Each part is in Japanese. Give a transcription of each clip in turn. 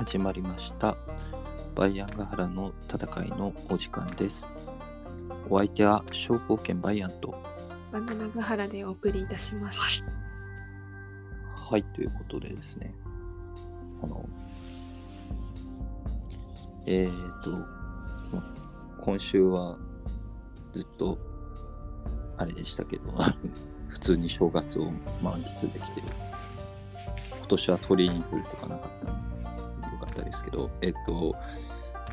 始まりました。バイアンガハラの戦いのお時間です。お相手は商工券バイアンと。バナナガハラでお送りいたします。はいということでですね。あのえーと今週はずっとあれでしたけど 普通に正月を満喫できて今年は鳥インフルとかなかったのでったですけどえっ、と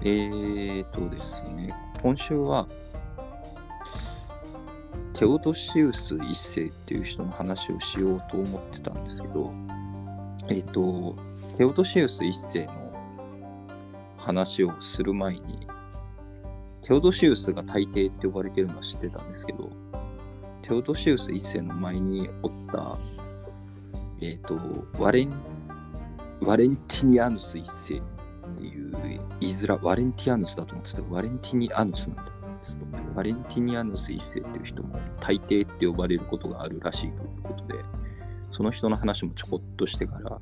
えーとですね今週はテオドシウス一世っていう人の話をしようと思ってたんですけど、えっ、と、テオドシウス一世の話をする前に、テオドシウスが大帝って呼ばれてるのは知ってたんですけど、テオドシウス一世の前におった、えっ、と、ワレン、ワレンティニアヌス一世っていう、言いづら、ワレンティアヌスだと思ってたワレンティニアヌスなんだ。バレンティニアヌス一世っていう人も大帝って呼ばれることがあるらしいということで、その人の話もちょこっとしてから、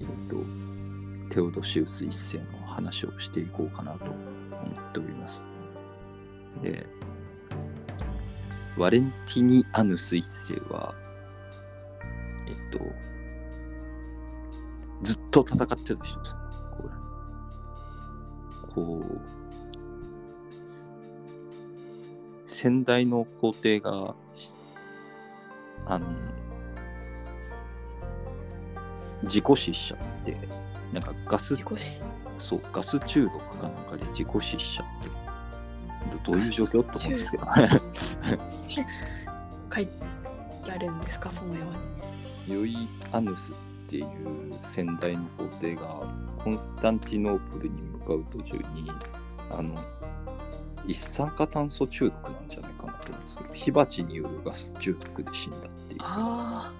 えっと、テオドシウス一世の話をしていこうかなと思っております。で、ワレンティニアヌス一世は、えっと、ずっと戦ってた人ですね。こう、こう先代の皇帝が、あの、自己死しちゃって、なんかガス、そう、ガス中毒かなんかで自己死しちゃって、どどういう状況と思うんですけど、書いてあるんですか、そのように。ユイ・アヌス。っていう先代の皇帝がコンスタンティノープルに向かう途中に、あの、一酸化炭素中毒なんじゃないかなと思うんですけど、火鉢によるガス中毒で死んだっていう。あ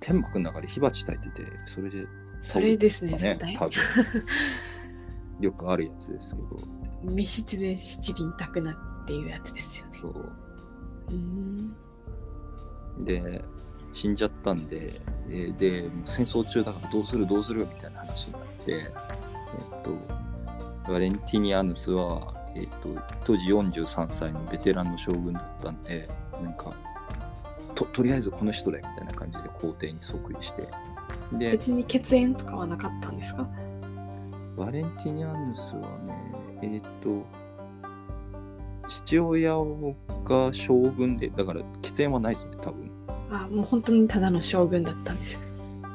天幕の中で火鉢焚いてて、それで、あ、それですね。多分。よくあるやつですけど、密室で七輪炊くなっていうやつですよね。そうーん。で、死んじゃったんで、で、で戦争中だからどうするどうするみたいな話になって、えっと、バレンティニアヌスは、えっと、当時43歳のベテランの将軍だったんで、なんか、ととりあえずこの人だよみたいな感じで皇帝に即位して、で、別に血縁とかはなかったんですか？バレンティニアヌスはね、えっ、と、父親が将軍で、だから血縁はないですね、多分。あもう本当にただの将軍だったんです。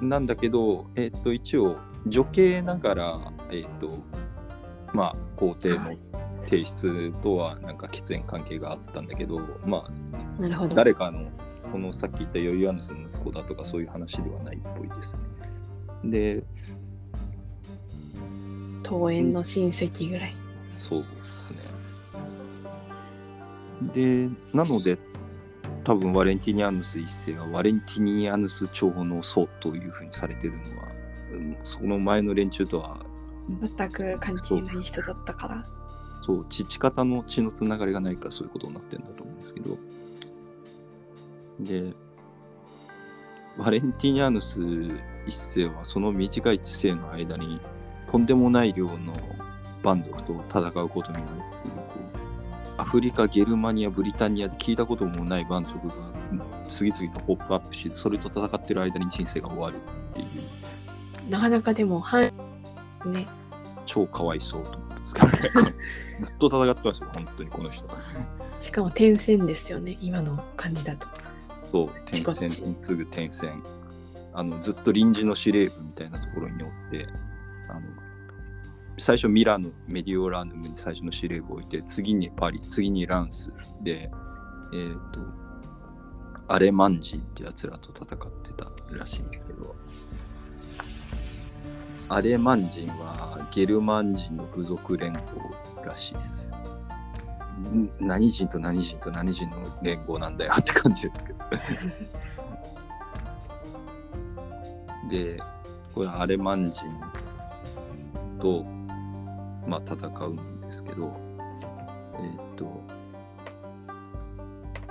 なんだけど、えっ、と、一応、女系ながら、えっ、と、まあ、皇帝のはい提出とはなんか血縁関係があったんだけど、まあ、なるほど。誰かの、このさっき言ったヨイアヌスの息子だとかそういう話ではないっぽいですね。で、桃園の親戚ぐらい。そうですね。で、なので、多分ワレンティニアヌス一世はワレンティニアヌス朝の祖というふうにされてるのは、うんその前の連中とは、全く関係ない人だったから。そう、父方の血のつながりがないからそういうことになってるんだと思うんですけど、で、ワレンティニアヌス一世はその短い知性の間にとんでもない量の蛮族と戦うことになるアフリカ、ゲルマニア、ブリタニアで聞いたこともない蛮族が次々とポップアップし、それと戦ってる間に人生が終わるっていう、なかなかでも、はい。ね。超かわいそうと思ったんですから、ね、ずっと戦ってますよ、本当にこの人。しかも転戦ですよね、今の感じだと。そう、転戦に次ぐ転戦。あの、ずっと臨時の司令部みたいなところにおって、最初ミラノ、メディオラヌムに最初の司令部を置いて、次にパリ、次にランスで、えっ、と、アレマン人ってやつらと戦ってたらしいんですけど、アレマン人はゲルマン人の部族連合らしいです。何人と何人と何人の連合なんだよって感じですけど。で、これアレマン人と、まあ、戦うんですけど、えーっと、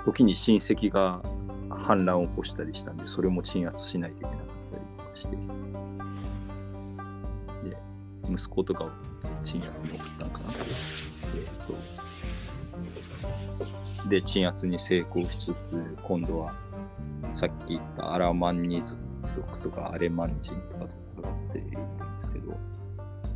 時に親戚が反乱を起こしたりしたんで、それも鎮圧しないといけなかったりとかして、で、息子とかを鎮圧に送ったんかな。えーとで、鎮圧に成功しつつ、今度はさっき言ったアラマンニ族とかアレマン人とかと戦っているんですけど、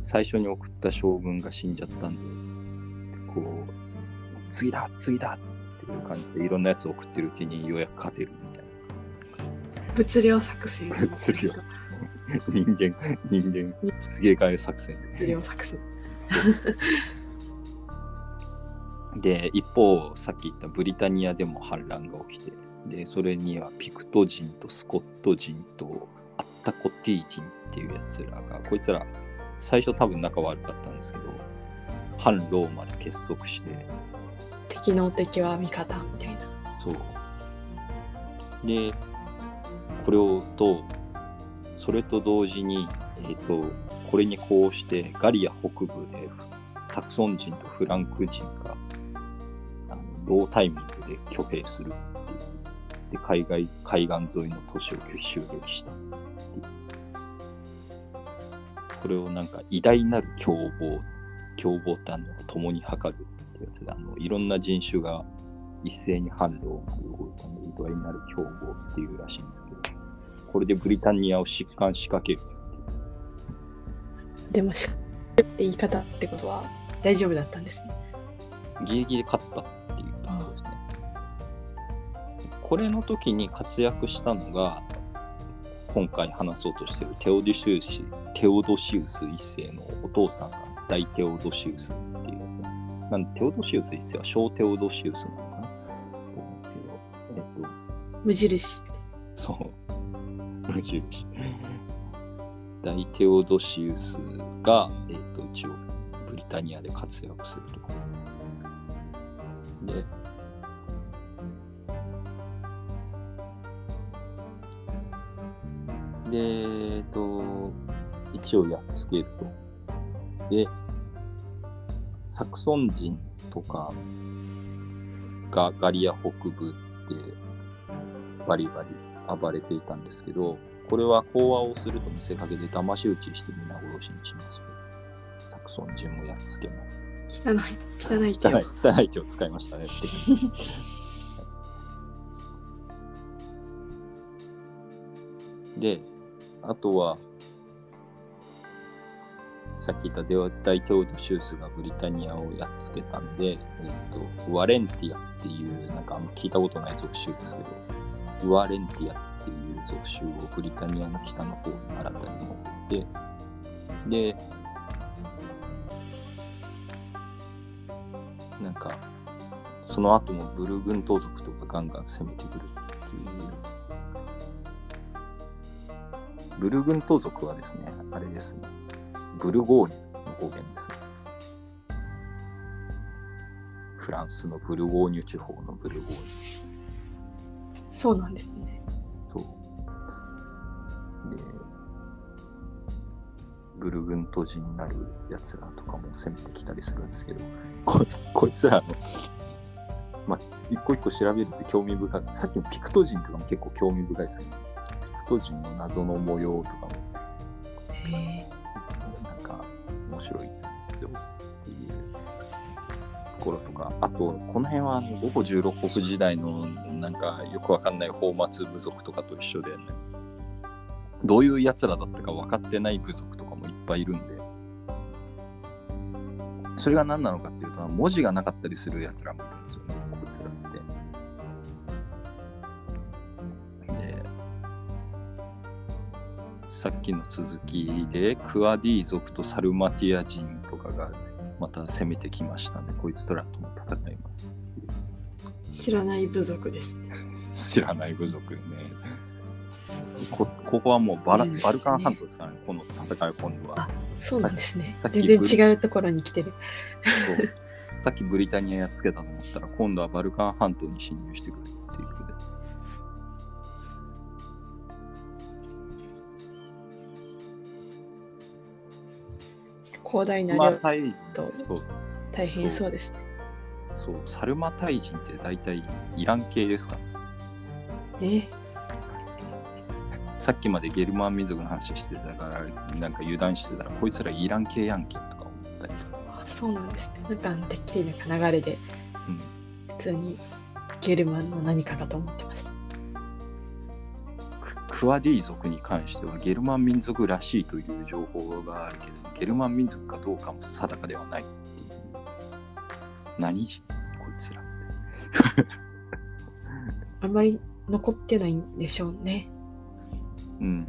最初に送った将軍が死んじゃったんで、こう、次だ、次だっていう感じでいろんなやつを送ってるうちにようやく勝てるみたいな。物量作戦。物量人間、人間、すげえ替え作戦。物量作戦。で、一方、さっき言ったブリタニアでも反乱が起きて、で、それにはピクト人とスコット人とアッタコティ人っていうやつらが、こいつら最初多分仲悪かったんですけど、反ローマで結束して、敵の敵は味方みたいな。そう。で、これをと、それと同時に、えっ、と、これにこうして、ガリア北部でサクソン人とフランク人があの同タイミングで挙兵する。で、海外、海岸沿いの都市を襲撃した。これをなんか偉大なる凶暴、凶暴ってあの共に測るってやつで、あのいろんな人種が一斉に反ローマで動いたので、偉大なる凶暴っていうらしいんですけど、これでブリタニアを疾患しかける。でも、しって言い方ってことは大丈夫だったんですね。ギリギリ勝ったっていうところですね。これの時に活躍したのが、今回話そうとしているテオデシウステオドシウス一世のお父さんが大テオドシウスっていうやつなんです。なんでテオドシウス一世は小テオドシウスなのかな？と思うんですけど、えっと、無印。そう。無印。大テオドシウスが、えっ、と、一応、ブリタニアで活躍すると。で、で、えっ、と、一応やっつけると。で、サクソン人とかがガリア北部でバリバリ暴れていたんですけど、これは講和をすると見せかけて騙し討ちして皆殺しにします。サクソン人もやっつけます。汚い。汚い手を汚い、汚い手を使いましたね。で、あとは、さっき言ったデオ大テオドシウスがブリタニアをやっつけたんで、えっ、と、ワレンティアっていう、なんかあんま聞いたことない属州ですけど、ワレンティアっていう属州をブリタニアの北の方に新たに設けて、で、なんか、その後もブルグント族とかガンガン攻めてくるっていう。ブルグント族はですね、あれですね、ブルゴーニュの語源ですね。フランスのブルゴーニュ地方のブルゴーニュ。そうなんですね。そう。で、ブルグント人になるやつらとかも攻めてきたりするんですけど、ここいつらの、まあ、一個一個調べると興味深い。さっきのピクト人とかも結構興味深いですけど、ピクト人の謎の模様とかも、へえ。なんか面白いですよっていうところとか、あと、この辺は午後16国時代のなんかよくわかんない宝末部族とかと一緒で、ね、どういうやつらだったか分かってない部族とかもいっぱいいるんで、それが何なのかっていうと、文字がなかったりするやつらもいるんですよね、さっきの続きで、クアディ族とサルマティア人とかがまた攻めてきましたね。こいつらとも戦います。知らない部族ですね。知らない部族ね。こここはもうバラねバルカン半島ですからね、この戦い今度は。そうなんですね全然違うところに来てる。さっきブリタニアやっつけたと思ったら、今度はバルカン半島に侵入してくる広大なと大変そうですね。そう、サルマタイ人って大体イラン系ですかえ？さっきまでゲルマン民族の話してたから、なんか油断してたら、こいつらイラン系やんけとか思ったり。あそうなんですね。なんかてっきりなんか流れでうん普通にゲルマンの何かかと思ってました。ククワディ族に関してはゲルマン民族らしいという情報があるけどゲルマン民族かどうかも定かではないっていう。何人？こいつら。あんまり残ってないんでしょうね。うん。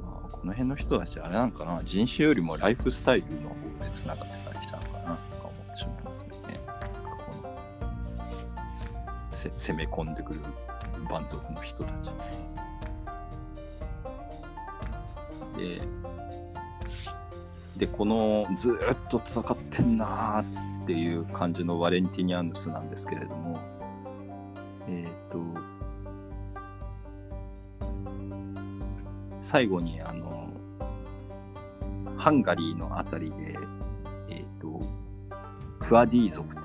まあこの辺の人たちあれなんかな。人種よりもライフスタイルの方でつながって攻め込んでくる蛮族の人たち。ででこのずっと戦ってんなーっていう感じのワレンティニアヌスなんですけれどもえっ、と最後にあのハンガリーのあたりでえっ、とクアディ族と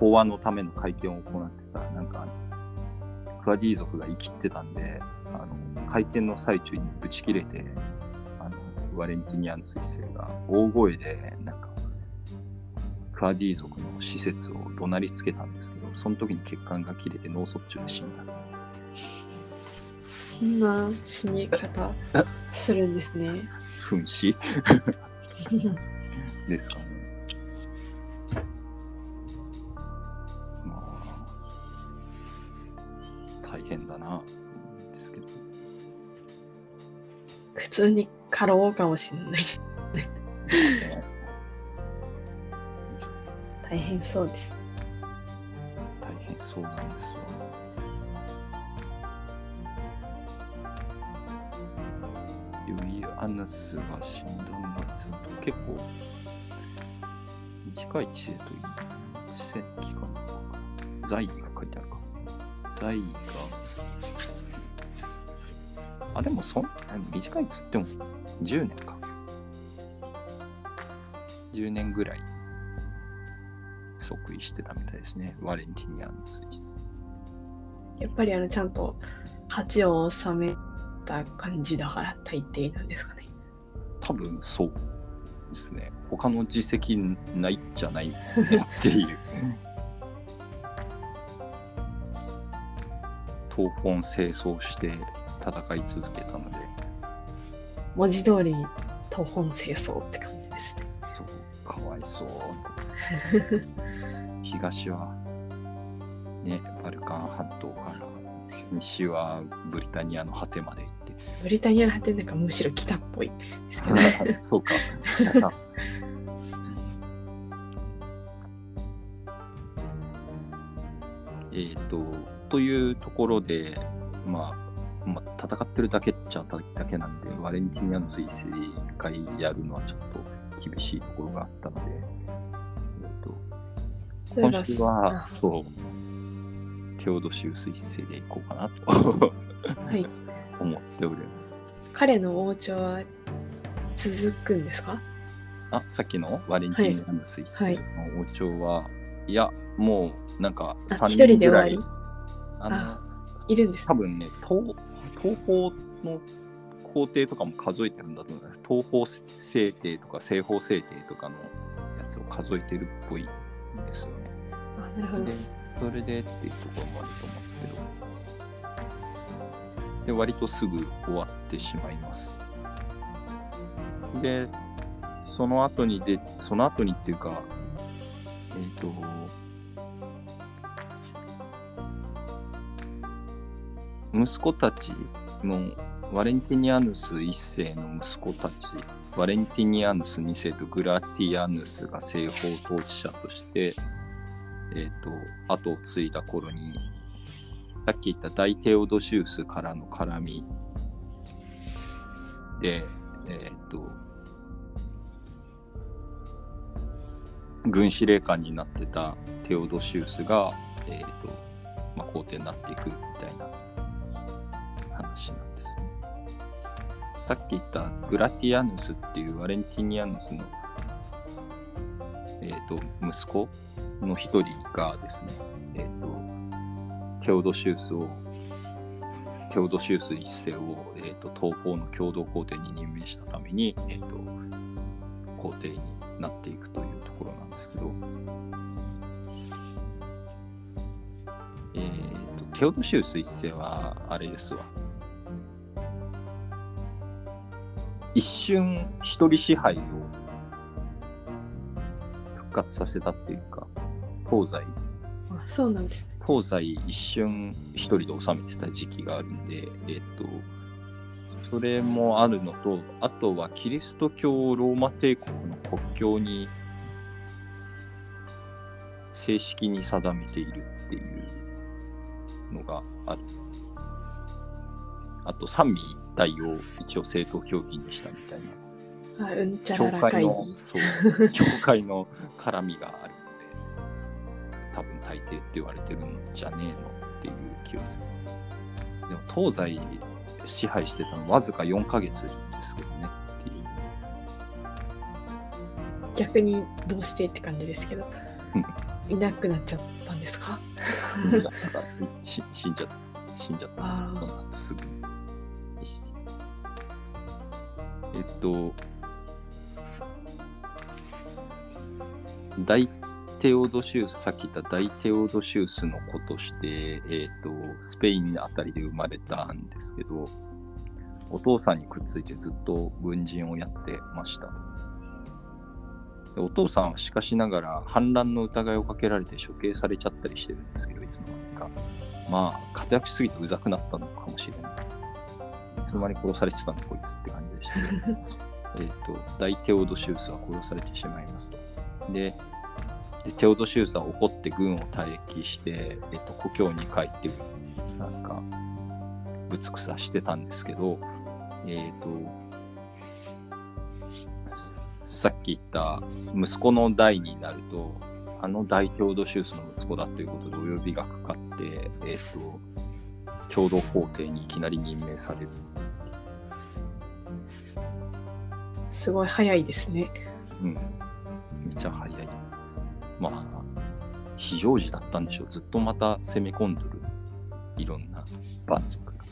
講和のための会見を行ってたなんかクアディ族が生きってたんであの会見の最中にブチ切れてあのワレンティニアヌス一世が大声でなんかクアディ族の施設を怒鳴りつけたんですけどその時に血管が切れて脳卒中で死んだ。そんな死に方するんですね。ですかね普通に過労かもしれない。ね 大変そうです。大変そうなんですわ。ユイ・アヌスが死んだのがずっと結構短い知恵といい戦期間なのかな在位が書いてあるか在位があでもそん短いっつっても10年か10年ぐらい即位してたみたいですね。ワレンティニアンスイス。やっぱりあのちゃんと勝ちを収めた感じだから大抵なんですかね。多分そうですね。他の実績ないんじゃないっていう。東本清掃して戦い続けたので、文字通り東本清掃って感じですね。そうかわいそう。東は、ね、バルカン半島から、西はブリタニアの果てまで行って、ブリタニアの果てなんかむしろ北っぽいですけど、ね、そうか。北か えっと、というところで、まあ、まあ、戦ってるだけっちゃだけなんで、ワレンティニアの水星一回やるのはちょっと厳しいところがあったので、えっと、今週は、あ。そう、テオドシウス一世でいこうかなと。はい、思っております。彼の王朝は続くんですか？あ、さっきの？ワレンティニアヌス一世の王朝は、い、や、もうなんか3あ一人人ぐらいあのあいるんです多分ね、東東方の皇帝とかも数えてるんだと思う。東方政帝とか西方政帝とかのやつを数えてるっぽいんですよね。あなるほどでそれでっていうところもあると思うんですけど。で、割とすぐ終わってしまいます。で、その後にで、その後にっていうか、えっ、と、息子たちのワレンティニアヌス1世の息子たち、ワレンティニアヌス2世とグラティアヌスが西方統治者として、えっ、と、後を継いだ頃に、さっき言った大テオドシウスからの絡みで、えっ、と、軍司令官になってたテオドシウスが、えっ、と、まあ、皇帝になっていくみたいなさっき言ったグラティアヌスっていうワレンティニアヌスの、えっ、と、息子の一人がですね、えっ、と、テオドシウスをテオドシウス一世を、えー、と東方の共同皇帝に任命したために、えー、と皇帝になっていくというところなんですけど、えー、とテオドシウス一世はあれですわ。一瞬一人支配を復活させたっていうか東西あそうなんですね。東西一瞬一人で治めてた時期があるんで、えっ、と、それもあるのと、あとはキリスト教ローマ帝国の国境に正式に定めているっていうのがある。あと、三位一体を一応正当競技にしたみたいな。あうんちゃ教らら会議。そう 教会の絡みがあるので多分大抵って言われてるんじゃねえのっていう気がする。でも東西支配してたのわずか4ヶ月ですけどねっていう逆にどうしてって感じですけど。いなくなっちゃったんですか？死んじゃ死んじゃったんですけどすぐえっと大テオドシウスさっき言った大テオドシウスの子として、えっとスペインあたりで生まれたんですけどお父さんにくっついてずっと軍人をやってました。お父さんはしかしながら反乱の疑いをかけられて処刑されちゃったりしてるんですけどいつの間にか。まあ活躍しすぎてうざくなったのかもしれない。いつの間に殺されてたのこいつって感じでした。け どえっと大テオドシウスは殺されてしまいます。とででテオドシウスは怒って軍を退役して、えっと、故郷に帰ってなんかぶつくさしてたんですけどえっ、とさっき言った息子の代になるとあの大テオドシウスの息子だということでお呼びがかかって、えっと共同皇帝にいきなり任命されるすごい早いですね。うん。めっちゃ早いです。まあ、非常時だったんでしょう。ずっとまた攻め込んどる。いろんな蛮族が。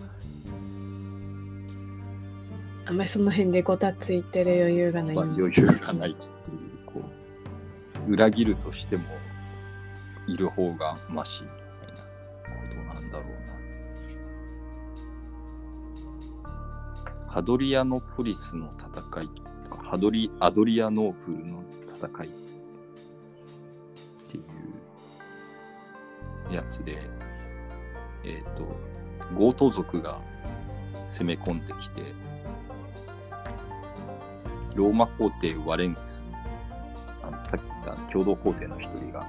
あんまりその辺でごたついてる余裕がない。まあ、余裕がないっていう、こう、裏切るとしても、いる方がマシみたいなことなんだろうな。ハドリアノポリスの戦いとか、ハドリアドリアノープルの戦いっていうやつで、えっ、と、ゴート族が攻め込んできて、ローマ皇帝ワレンス、あのさっき言った共同皇帝の一人が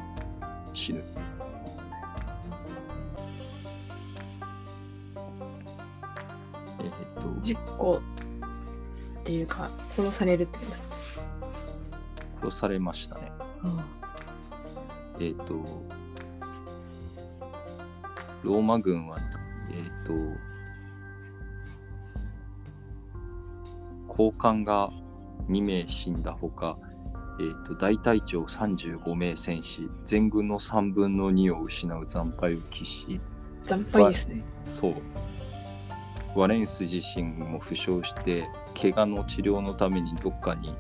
死ぬ。えっ、と、実行っていうか、殺されるってことで。殺されましたね。えっ、と、ローマ軍は、えっ、と、高官が2名死んだほか、えー、と大隊長35名戦死、全軍の3分の2を失う惨敗を喫し、惨敗ですね。そう。ワレンス自身も負傷して、怪我の治療のためにどっかに、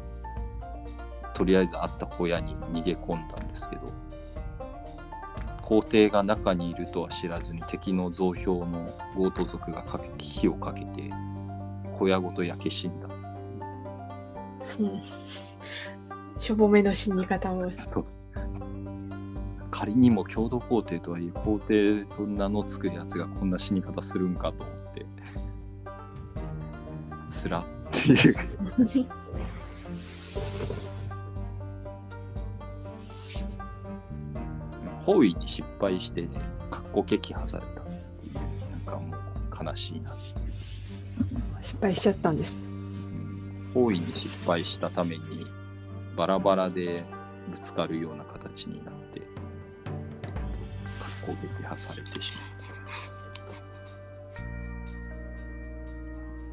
とりあえずあった小屋に逃げ込んだんですけど、皇帝が中にいるとは知らずに敵の増票のゴート族がかけ火をかけて、小屋ごと焼け死んだ。うん。しょぼめの死に方を。そう仮にも共同皇帝とはいえ皇帝と名の付くやつがこんな死に方するんかとつらっていう包囲に失敗してねかっこ撃破されたっていうなんかもう悲しいな失敗しちゃったんです。包囲に失敗したためにバラバラでぶつかるような形になって、えっと、格好撃破されてしま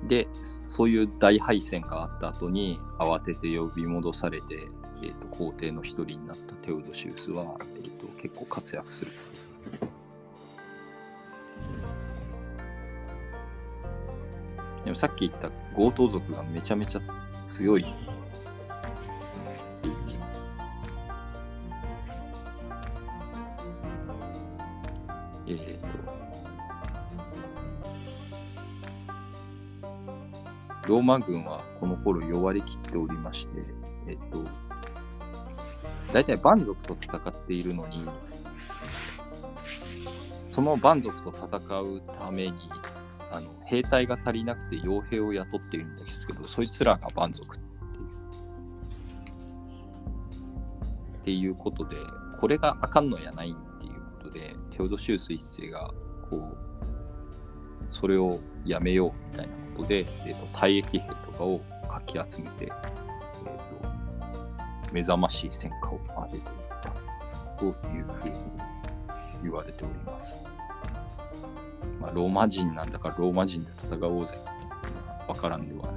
う。で、そういう大敗戦があった後に慌てて呼び戻されて、えーと、皇帝の一人になったテオドシウスは、えーと、結構活躍する。でもさっき言った強盗族がめちゃめちゃ強い。えっ、ー、とローマ軍はこの頃弱りきっておりまして、えっと、大体蛮族と戦っているのに、その蛮族と戦うために、あの兵隊が足りなくて傭兵を雇っているんですけど、そいつらが蛮族っていう。っていうことで、これがあかんのやないっていうことで、テオドシウス一世が、こう、それをやめようみたいなことで、えーと、退役兵とかをかき集めて、えーと、目覚ましい戦果を上げていったというふうに言われております。まあ、ローマ人なんだからローマ人で戦おうぜわからんではない。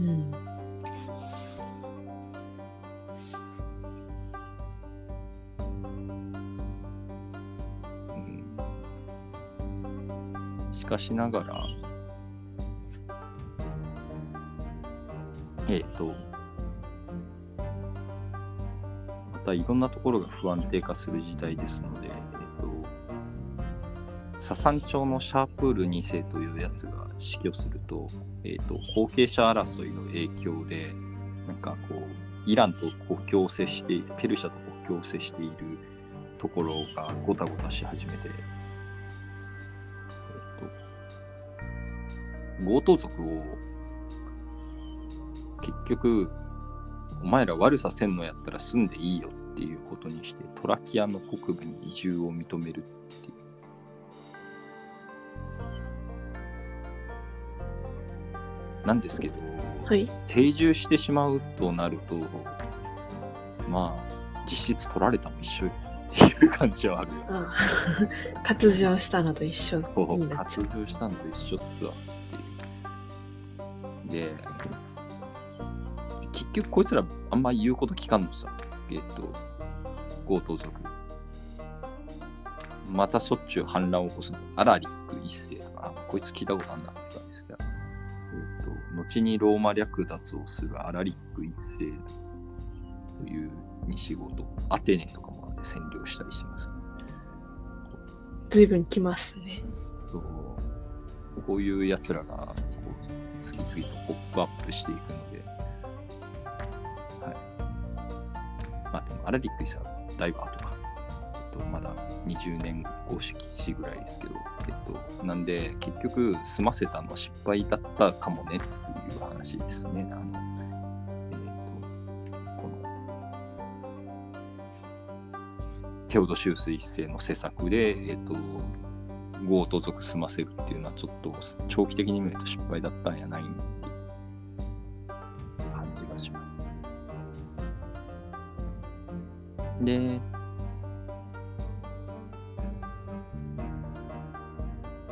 うんしかしながら、えっ、ー、と、またいろんなところが不安定化する時代ですので、えっ、ー、と、ササン朝のシャープール2世というやつが死去すると、えっ、ー、と、後継者争いの影響で、なんかこう、イランと国境を接して、ペルシャと国境を接しているところがごたごたし始めて、強盗族を結局お前ら悪させんのやったら住んでいいよっていうことにしてトラキアの北部に移住を認めるっていう。なんですけど、はい、定住してしまうとなるとまあ実質取られたも一緒っていう感じはあるよ。ああ 活動したのと一緒になっちゃう。活動したのと一緒っすわ。で、結局こいつらあんま言うこと聞かんのさ。えっ、と、強盗族。またしょっちゅう反乱を起こすの。アラリック一世とか、こいつ聞いたことあんなってたんですが、えっ、と、後にローマ略奪をするアラリック一世という西郷とアテネとかも占領したりします、ね。随分来ますね。そうこういうやつらが次々とポップアップしていくので、はい。まあでも、アラリックイさん、だいぶ後か。えっと、まだ20年公式ぐらいですけど、えっと、なんで、結局、済ませたのは失敗だったかもねっていう話ですね。あのえっと、この、テオドシウス一世の施策で、えっと、強盗族済ませるっていうのはちょっと長期的に見ると失敗だったんやないん感じがします。で、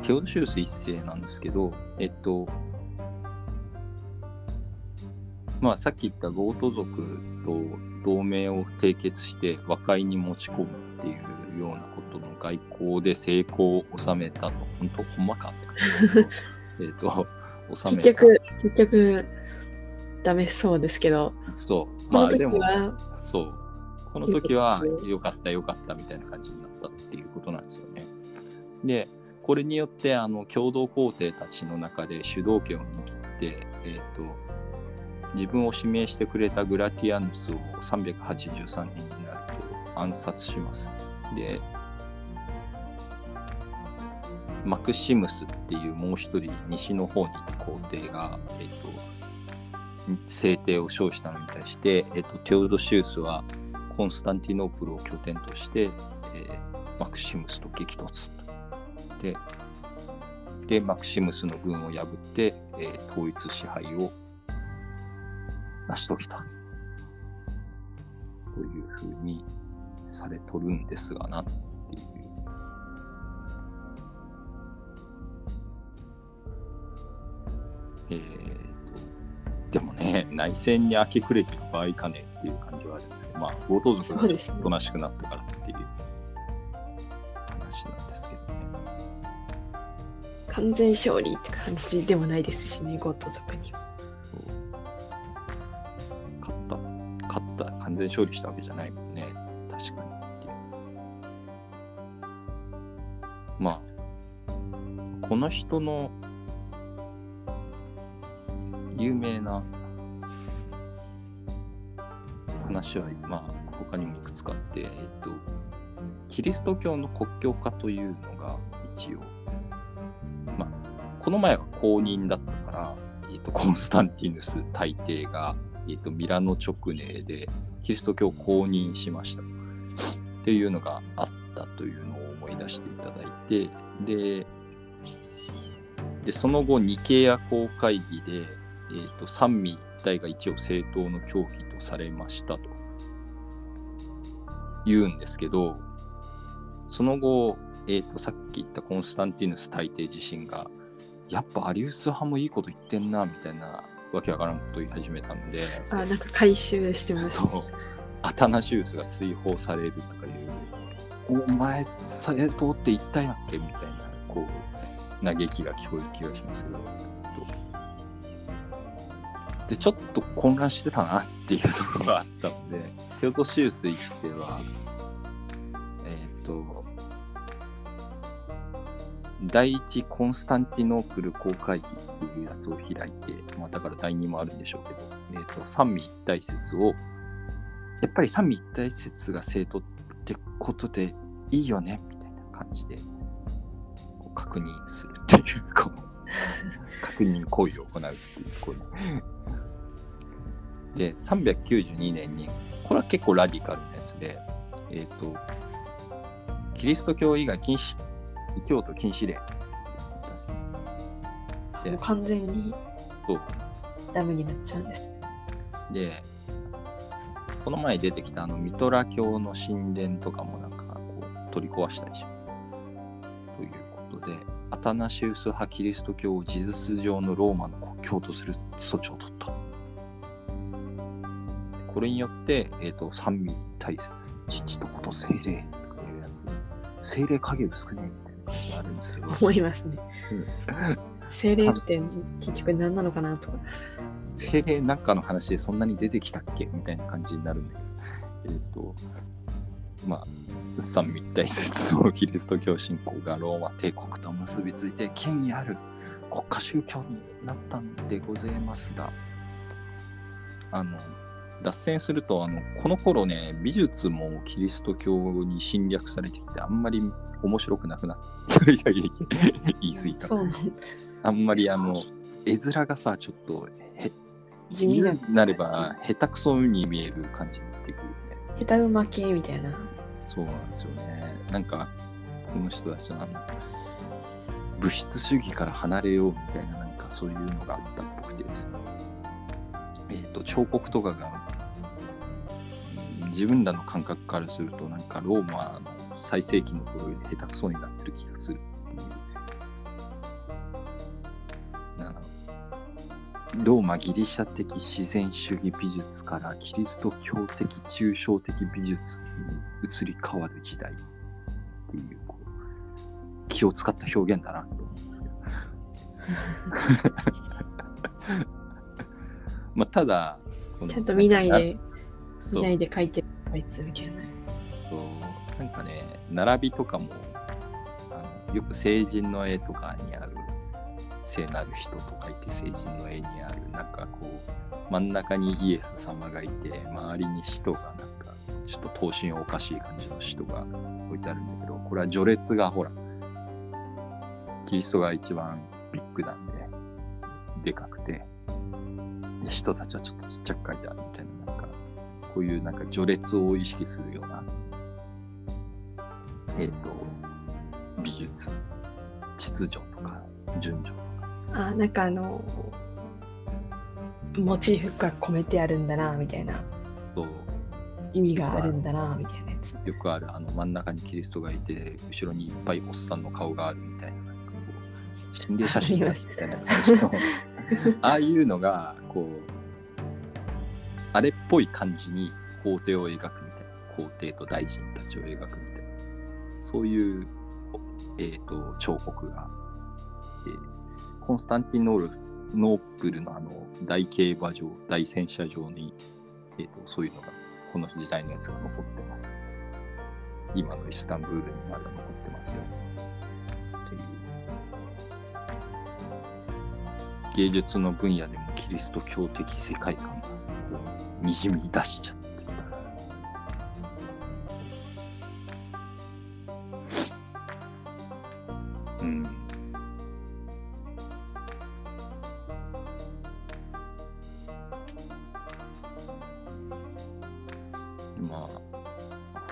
テオドシウス一世なんですけど、えっと、まあさっき言った強盗族と同盟を締結して和解に持ち込むっていうようなことの外交で成功を収めたと、本当ほんまか えっと、収め結局、結局、ダメそうですけど。そう。まあでも、そう。この時は良かった良かったみたいな感じになったっていうことなんですよね。で、これによってあの共同皇帝たちの中で主導権を握って、えーと、自分を指名してくれたグラティアヌスを383年になると暗殺します。で、マクシムスっていうもう一人西の方にいた皇帝が、えっ、と、制定を称したのに対して、えっ、と、テオドシウスはコンスタンティノープルを拠点として、えー、マクシムスと激突で、で、マクシムスの軍を破って、えー、統一支配を成し遂げた。というふうにされとるんですがなっていう。えーと、でもね、内戦に明け暮れてる場合かねっていう感じはあるんですけど、まあ、強盗族がおとなしくなったからっていう話なんですけどね。完全勝利って感じでもないですしね、ゴッド族には。勝った、勝った、完全勝利したわけじゃないもんまあ、この人の有名な話は、まあ、他にもいくつかあって、えっと、キリスト教の国教化というのが一応、まあ、この前は公認だったから、えっと、コンスタンティヌス大帝が、えっと、ミラノ直寧でキリスト教を公認しましたっていうのがあったというのを思い出していただいてででその後ニケア公会議で、えー、と三位一体が一応正当の教義とされましたと。言うんですけどその後、えー、とさっき言ったコンスタンティヌス大帝自身がやっぱアリウス派もいいこと言ってんなみたいなわけわからんこと言い始めたのであ、なんか回収してました、そう。アタナシウスが追放されるとかいうお前正当って言ったやんけ？みたいなこう嘆きが聞こえる気がしますけど。でちょっと混乱してたなっていうところがあったのでテオドシウス一世はえっ、と第一コンスタンティノープル公会議っていうやつを開いて、まあ、だから第二もあるんでしょうけど、えー、と三位一体説をやっぱり三位一体説が正当ってことでいいよねみたいな感じで確認するっていうこう 確認行為を行うっていうこうで392年にこれは結構ラディカルなやつでえっ、とキリスト教以外禁止異教徒禁止令。もう完全にダメになっちゃうんです。でこの前出てきたあのミトラ教の神殿とかも取り壊したりします。ということでアタナシウス派キリスト教を事実上のローマの国教とする措置を取った。これによって、えー、と三位一体説父と子と精霊とかいうやつ精霊影薄くねみたいな感じがあるんですけど思いますね。精霊って結局何なのかなとか。精霊なんかの話でそんなに出てきたっけ？みたいな感じになるんだけど、えっ、と、まあ、三位一体説のキリスト教信仰がローマ帝国と結びついて権威ある国家宗教になったんでございますが、あの、脱線すると、あの、この頃ね、美術もキリスト教に侵略されてきて、あんまり面白くなくなった。いやいやいや言い過ぎた。あんまりあの、絵面がさ、ちょっとへ地味な。なれば下手くそに見える感じになってくるね。下手馬系みたいな。そうなんですよね。なんか、この人たちは、物質主義から離れようみたいな、なんかそういうのがあったっぽくてですね。えっ、と、彫刻とかが、自分らの感覚からすると、なんかローマの最盛期の頃より下手くそになってる気がするローマギリシャ的自然主義美術からキリスト教的抽象的美術に移り変わる時代っていうこう気を使った表現だなと思うんですけどまあただちゃんと見ないで、見ないで書いてるあいつみたいな。そうなんかね並びとかもあのよく成人の絵とかにある聖なる人とかいて成人の絵にあるなんかこう真ん中にイエス様がいて周りに人がなんかちょっと頭身おかしい感じの人が置いてあるんだけどこれは序列がほらキリストが一番ビッグなんででかくてで人たちはちょっとちっちゃく書いてあるみたいななんかこういうなんか序列を意識するようなえっ、と美術秩序とか順序とか。あ、なんかあの、モチーフが込めてあるんだな、みたいな。と意味があるんだな、みたいなやつ。よくあるあの真ん中にキリストがいて後ろにいっぱいおっさんの顔があるみたいななんかこう心霊写真だみたいな感じの ああいうのがこうあれっぽい感じに皇帝を描くみたいな皇帝と大臣たちを描くみたいなそういう、おえー、と彫刻がコンスタンティノールノープルのあの大競馬場、大戦車場に、えーと、そういうのが、この時代のやつが残ってます。今のイスタンブールにまだ残ってますよ。という芸術の分野でもキリスト教的世界観がにじみ出しちゃった。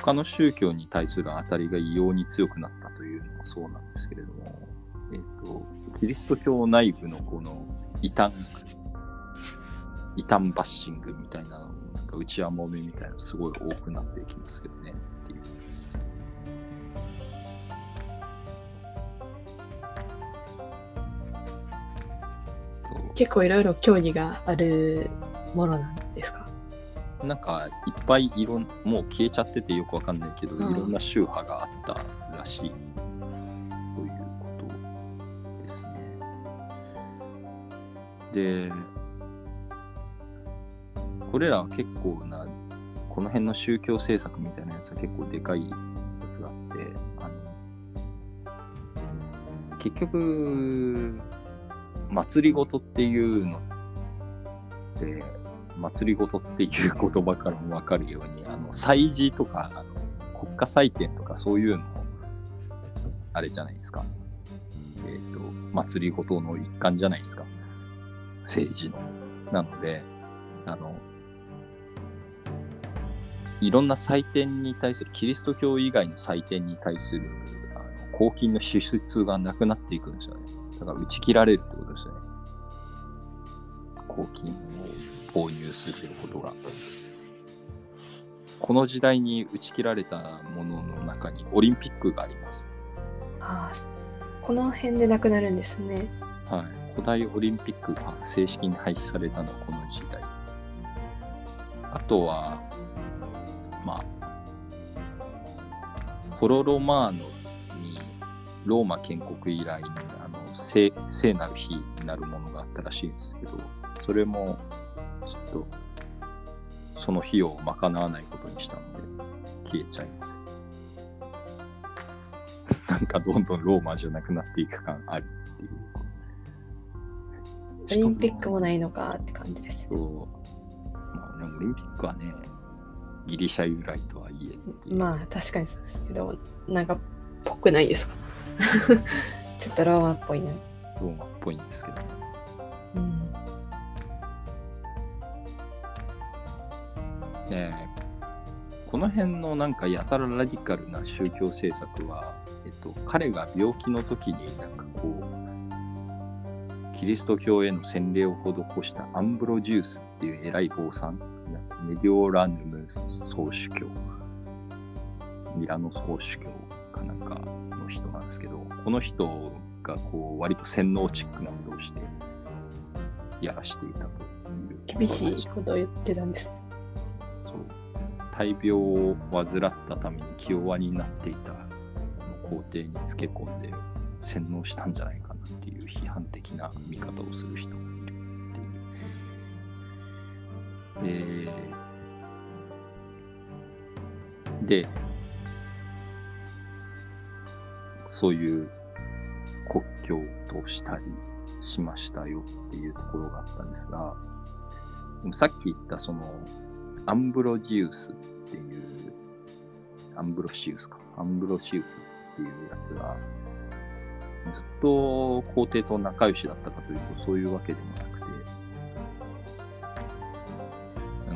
他の宗教に対する当たりが異様に強くなったというのもそうなんですけれども、えっ、と、キリスト教内部のこの異端、異端バッシングみたいなの、なんか内輪もめみたいなのすごい多くなっていきますけどねっていう。結構いろいろ競技があるものなんですなんかいっぱいいろんもう消えちゃっててよくわかんないけど、うんいろんな宗派があったらしいということですね。で、これらは結構な、この辺の宗教政策みたいなやつは結構でかいやつがあって、あの結局、祭りごとっていうのって、祭りごとっていう言葉からも分かるように、あの祭事とかあの国家祭典とかそういうのあれじゃないですか。えっ、と、祭りごとの一環じゃないですか。政治の。なので、あの、いろんな祭典に対する、キリスト教以外の祭典に対するあの公金の支出がなくなっていくんですよね。だから打ち切られるってことですよね。公金を購入することが。この時代に打ち切られたものの中にオリンピックがあります。ああ、この辺でなくなるんですね。はい。古代オリンピックが正式に廃止されたのはこの時代。あとは、まあ、ホロロマーノにローマ建国以来にあの聖聖なる日になるものがあったらしいんですけど、それもとその費用を賄わないことにしたので消えちゃいます。なんかどんどんローマじゃなくなっていく感あるっていう。オリンピックもないのかって感じです。そう。まあね、オリンピックはね、ギリシャ由来とはいえ。まあ確かにそうですけど、なんかぽくないですか？ちょっとローマっぽいな。ローマっぽいんですけどね。ねえこの辺のなんかやたらラディカルな宗教政策は、えっと、彼が病気の時になんかこう、キリスト教への洗礼を施したアンブロジウスっていう偉い坊さん、メディオランヌム総主教、ミラノ総主教かなんかの人なんですけど、この人がこう割と洗脳チックなことをしてやらしていたという。厳しいことを言ってたんですね。大病を患ったために気弱になっていた皇帝につけ込んで洗脳したんじゃないかなっていう批判的な見方をする人もいるっていう。で、で、そういう国境としたりしましたよっていうところがあったんですが、さっき言ったそのアンブロジウスっていう、アンブロシウスか。アンブロシウスっていうやつが、ずっと皇帝と仲良しだったかというと、そういうわけでもなくて、あ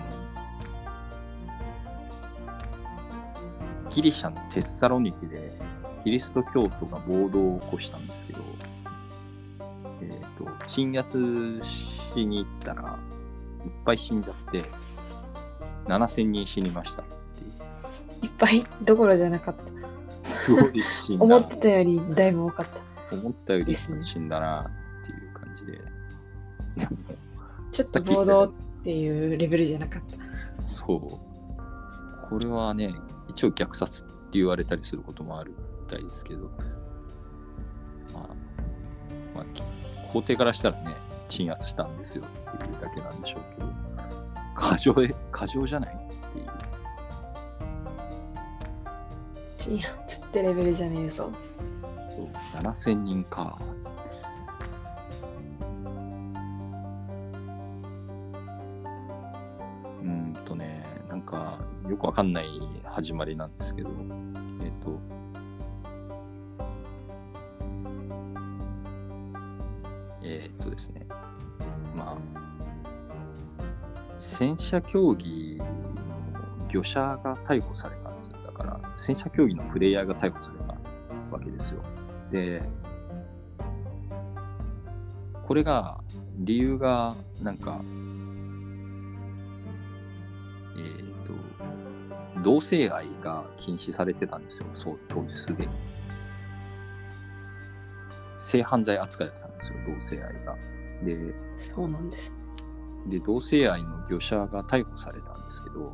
のギリシャのテッサロニキで、キリスト教徒が暴動を起こしたんですけど、えっ、と、鎮圧しに行ったら、いっぱい死んじゃって、7000人死にましたいっぱいどころじゃなかった。すごい死んだ。思ってたよりだいぶ多かった。思ったより死んだなっていう感じで。でも、ちょっと暴動っていうレベルじゃなかった。そう。これはね、一応虐殺って言われたりすることもあるみたいですけど、まあ、まあ、皇帝からしたらね、鎮圧したんですよっていうだけなんでしょうけど、過剰へ、過剰じゃない？っていう。鎮圧ってレベルじゃねえぞ。そう7000人か。うーんとね、なんかよくわかんない始まりなんですけど、えっ、と、えっ、とですね、まあ、戦車競技の魚者が逮捕されたんですよ。だから、戦車競技のプレイヤーが逮捕されたわけですよ。で、これが、理由が、なんか、えっ、と、同性愛が禁止されてたんですよ、そう、当時すでに。性犯罪扱いだったんですよ、同性愛が。で、そうなんです。ねで、同性愛の業者が逮捕されたんですけど、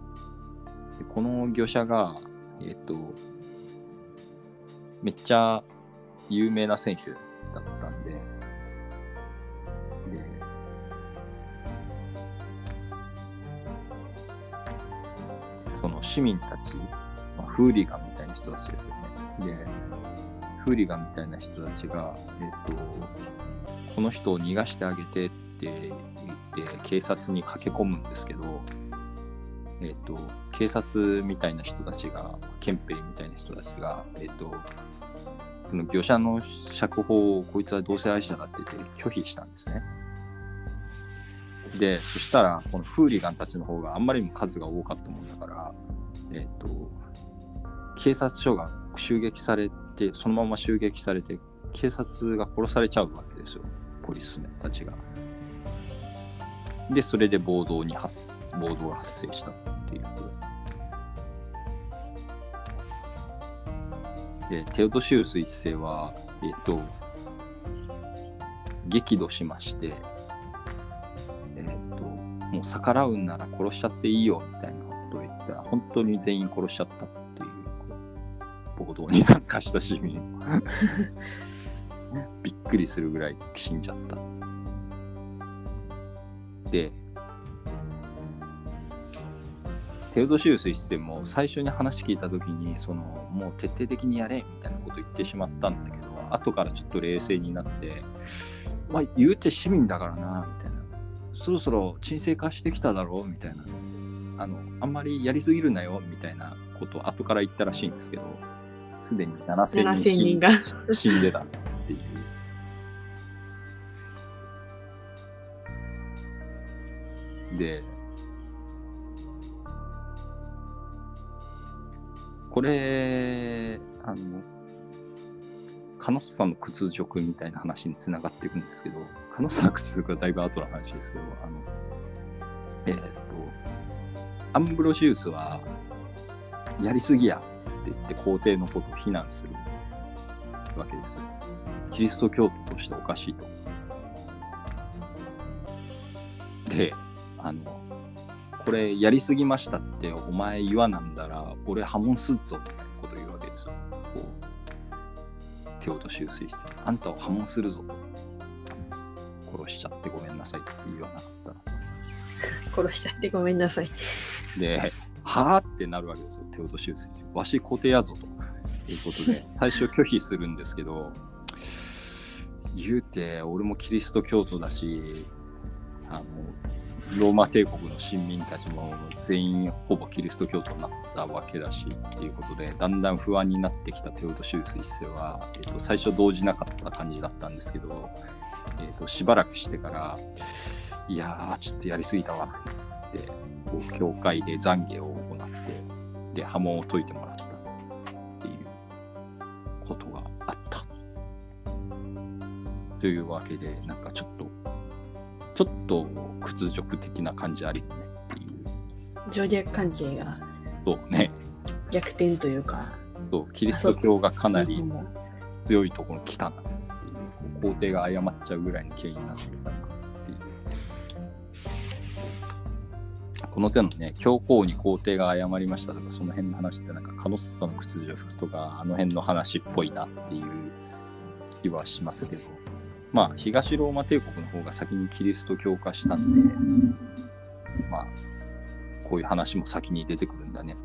でこの業者が、えっ、と、めっちゃ有名な選手だったんで、で、その市民たち、まあ、フーリガンみたいな人たちですよね。で、フーリガンみたいな人たちが、えっ、と、この人を逃がしてあげてってて、警察に駆け込むんですけど、えっ、と、警察みたいな人たちが、憲兵みたいな人たちが、えっ、と、その業者の釈放をこいつは同性愛者だって言って拒否したんですね。で、そしたら、このフーリガンたちの方があんまりにも数が多かったもんだから、えっ、と、警察署が襲撃されて、そのまま襲撃されて、警察が殺されちゃうわけですよ。ポリスメンたちが。で、それで暴動に発、暴動が発生したっていう。で、テオドシウス一世は、えっ、と、激怒しまして、えっ、と、もう逆らうんなら殺しちゃっていいよみたいなことを言ったら、本当に全員殺しちゃったっていう、暴動に参加した市民。びっくりするぐらい死んじゃった。で、テオドシウス一世も最初に話聞いたときに、その、もう徹底的にやれみたいなこと言ってしまったんだけど、後からちょっと冷静になって、まあ言うて市民だからな、みたいな。そろそろ沈静化してきただろうみたいな。あの、あんまりやりすぎるなよ、みたいなことを後から言ったらしいんですけど、すでに7000 7000人死ん人が死んでたで、これ、あの、カノッサの屈辱みたいな話につながっていくんですけど、カノッサの屈辱はだいぶ後の話ですけど、あの、えーっと、アンブロシウスは、やりすぎやって言って皇帝のことを非難するわけですよ。キリスト教徒としておかしいと。で、あの、これやりすぎましたってお前言わなんだら俺破門すっぞみたいなこと言うわけですよ。こう、テオドシウス一世。あんたを破門するぞと。殺しちゃってごめんなさいって言わなかったら。殺しちゃってごめんなさい。で、はあってなるわけですよ、テオドシウス一世。わし皇帝やぞということで、最初拒否するんですけど、言うて、俺もキリスト教徒だし、あの、ローマ帝国の臣民たちも全員ほぼキリスト教徒になったわけだしっていうことでだんだん不安になってきたテオドシウス一世は、えっと最初動じなかった感じだったんですけど、えっとしばらくしてからいやーちょっとやりすぎたわってこう教会で懺悔を行ってで波紋を解いてもらったっていうことがあった。というわけでなんかちょっとちょっと屈辱的な感じあるよねっていう。上逆関係がそうね。逆転というか、そう、キリスト教がかなり強いところに来たなっていう。皇帝が謝っちゃうぐらいの経緯になってたのかっていう。この手のね、教皇に皇帝が謝りましたとか、その辺の話ってなんか、カノッサの屈辱とか、あの辺の話っぽいなっていう気はしますけど。まあ東ローマ帝国の方が先にキリスト教化したんで、まあこういう話も先に出てくるんだね。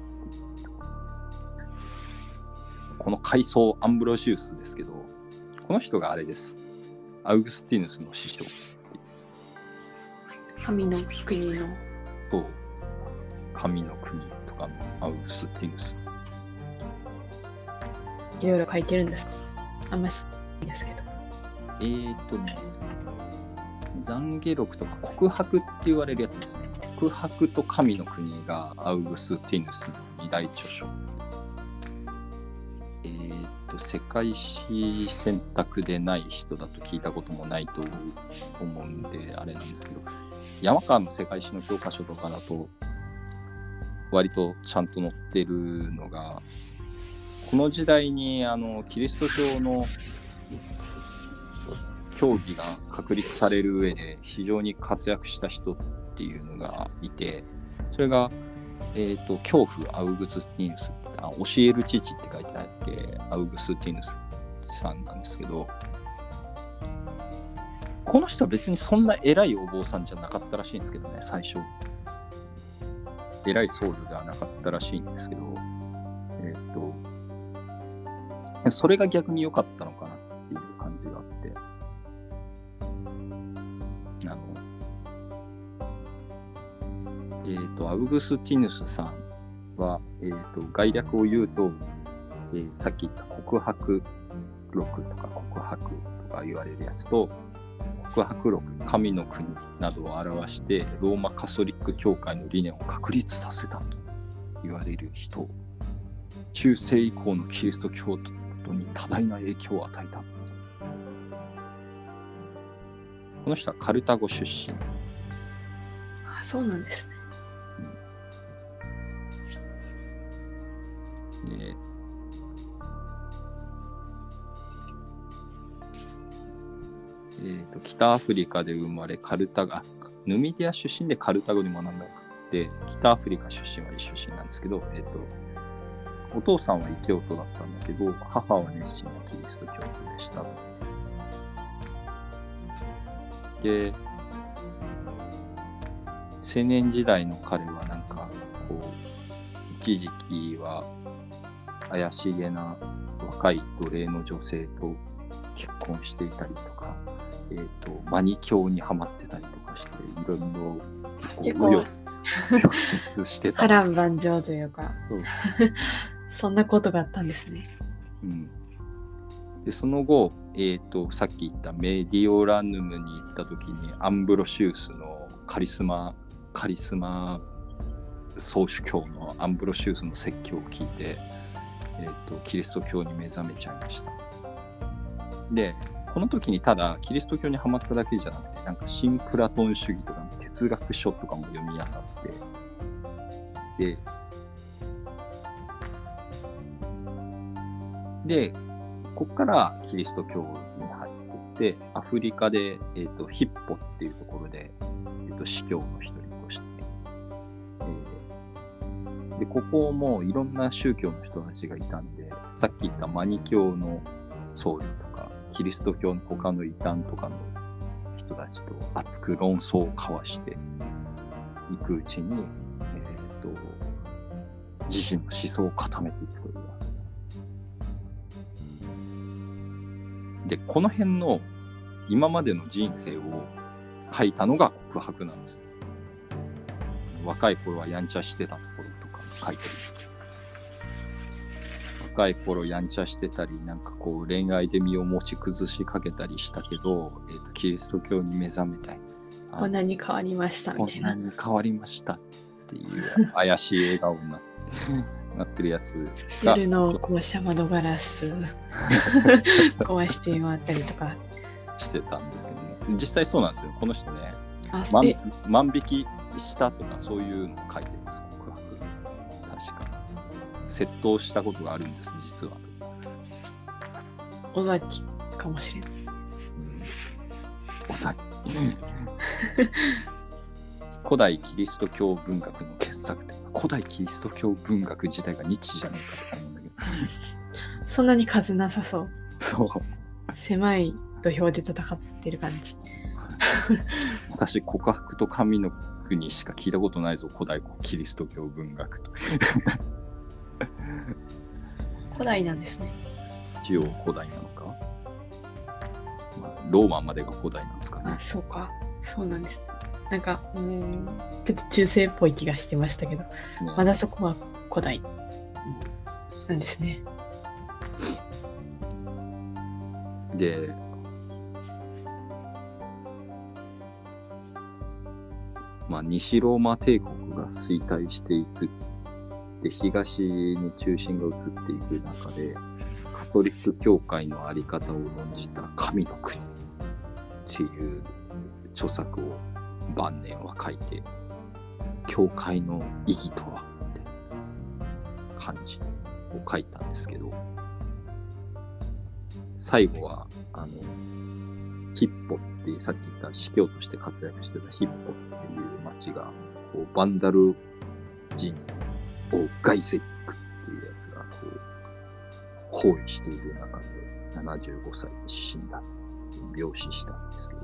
この階層アンブロシウスですけど、この人があれです。アウグスティヌスの師匠神の国の。と神の国とかのアウグスティヌス。いろいろ書いてるんですかあんまりですけど。えーっとね、懺悔録とか告白って言われるやつですね。告白と神の国がアウグスティヌスの二大著書。えーっと、世界史選択でない人だと聞いたこともないと思うんで、あれなんですけど、山川の世界史の教科書とかだと、割とちゃんと載ってるのが、この時代にあのキリスト教の教義が確立される上で非常に活躍した人っていうのがいて、それが、えっ、と、恐怖アウグスティヌス、あ教える父って書いてあって、アウグスティヌスさんなんですけど、この人は別にそんな偉いお坊さんじゃなかったらしいんですけどね、最初。偉い僧侶ではなかったらしいんですけど、えっ、と、それが逆に良かったのかなえっ、と、アウグスティヌスさんは、えっ、と、概略を言うと、えーさっき言った告白録とか告白とか言われるやつと、告白録、神の国などを表して、ローマカソリック教会の理念を確立させたと言われる人、中世以降のキリスト教徒に多大な影響を与えた。この人はカルタゴ出身。あ、そうなんですね。でえーと北アフリカで生まれカルタガヌミディア出身でカルタゴに学んだ。で北アフリカ出身は一出身なんですけど、えー、とお父さんは異教徒だったんだけど母は熱心なキリスト教徒でした。で青年時代の彼はなんかこう一時期は怪しげな若い奴隷の女性と結婚していたりとか、えー、とマニ教にはまってたりとかしていろいろ結構。結構してた波乱万丈というか、そう。そんなことがあったんですね。うん、でその後、えー、とさっき言ったメディオラヌムに行った時にアンブロシウスのカリスマカリスマ総主教のアンブロシウスの説教を聞いて、えー、とキリスト教に目覚めちゃいました。でこの時にただキリスト教にはまっただけじゃなくてなんか新プラトン主義とか哲学書とかも読み漁ってでで、ここからキリスト教に入ってって、アフリカで、えー、とヒッポっていうところで、えー、と司教の一人で、ここもいろんな宗教の人たちがいたんで、さっき言ったマニ教の僧侶とか、キリスト教の他の異端とかの人たちと熱く論争を交わしていくうちに、えー、と自身の思想を固めていくというで、この辺の今までの人生を書いたのが告白なんです。若い頃はやんちゃしてたと書いてる。若い頃やんちゃしてたり、なんかこう恋愛で身を持ち崩しかけたりしたけど、えーとキリスト教に目覚めたい。あこんなに変わりましたみこんなたいな。に変わりましたっていう怪しい笑顔になってなってるやつが夜の校舎窓ガラス 壊して回ったりとか。してたんですけどね。実際そうなんですよ。この人ね、万万引きしたとかそういうのを書いてるんです。窃盗したことがあるんです、実は。尾崎かもしれない。うん、お酒。古代キリスト教文学の傑作で古代キリスト教文学自体がニッチじゃないかと思うんだけど。そんなに数なさそう。そう。狭い土俵で戦ってる感じ。私、告白と神の国しか聞いたことないぞ、古代キリスト教文学と。古代なんですね。一応古代なのか、まあ、ローマまでが古代なんですかねあ、。そうか。そうなんです。なんか、うーん、ちょっと中世っぽい気がしてましたけど、ねまだそこは古代なんですね。で、まあ、西ローマ帝国が衰退していく。で、東に中心が移っていく中で、カトリック教会のあり方を論じた神の国っていう著作を晩年は書いて、教会の意義とはって漢字を書いたんですけど、最後は、あの、ヒッポって、さっき言った司教として活躍してたヒッポっていう町が、こうバンダル人をガイセックっていうやつが、こう、包囲している中で75歳で死んだ。病死したんですけど。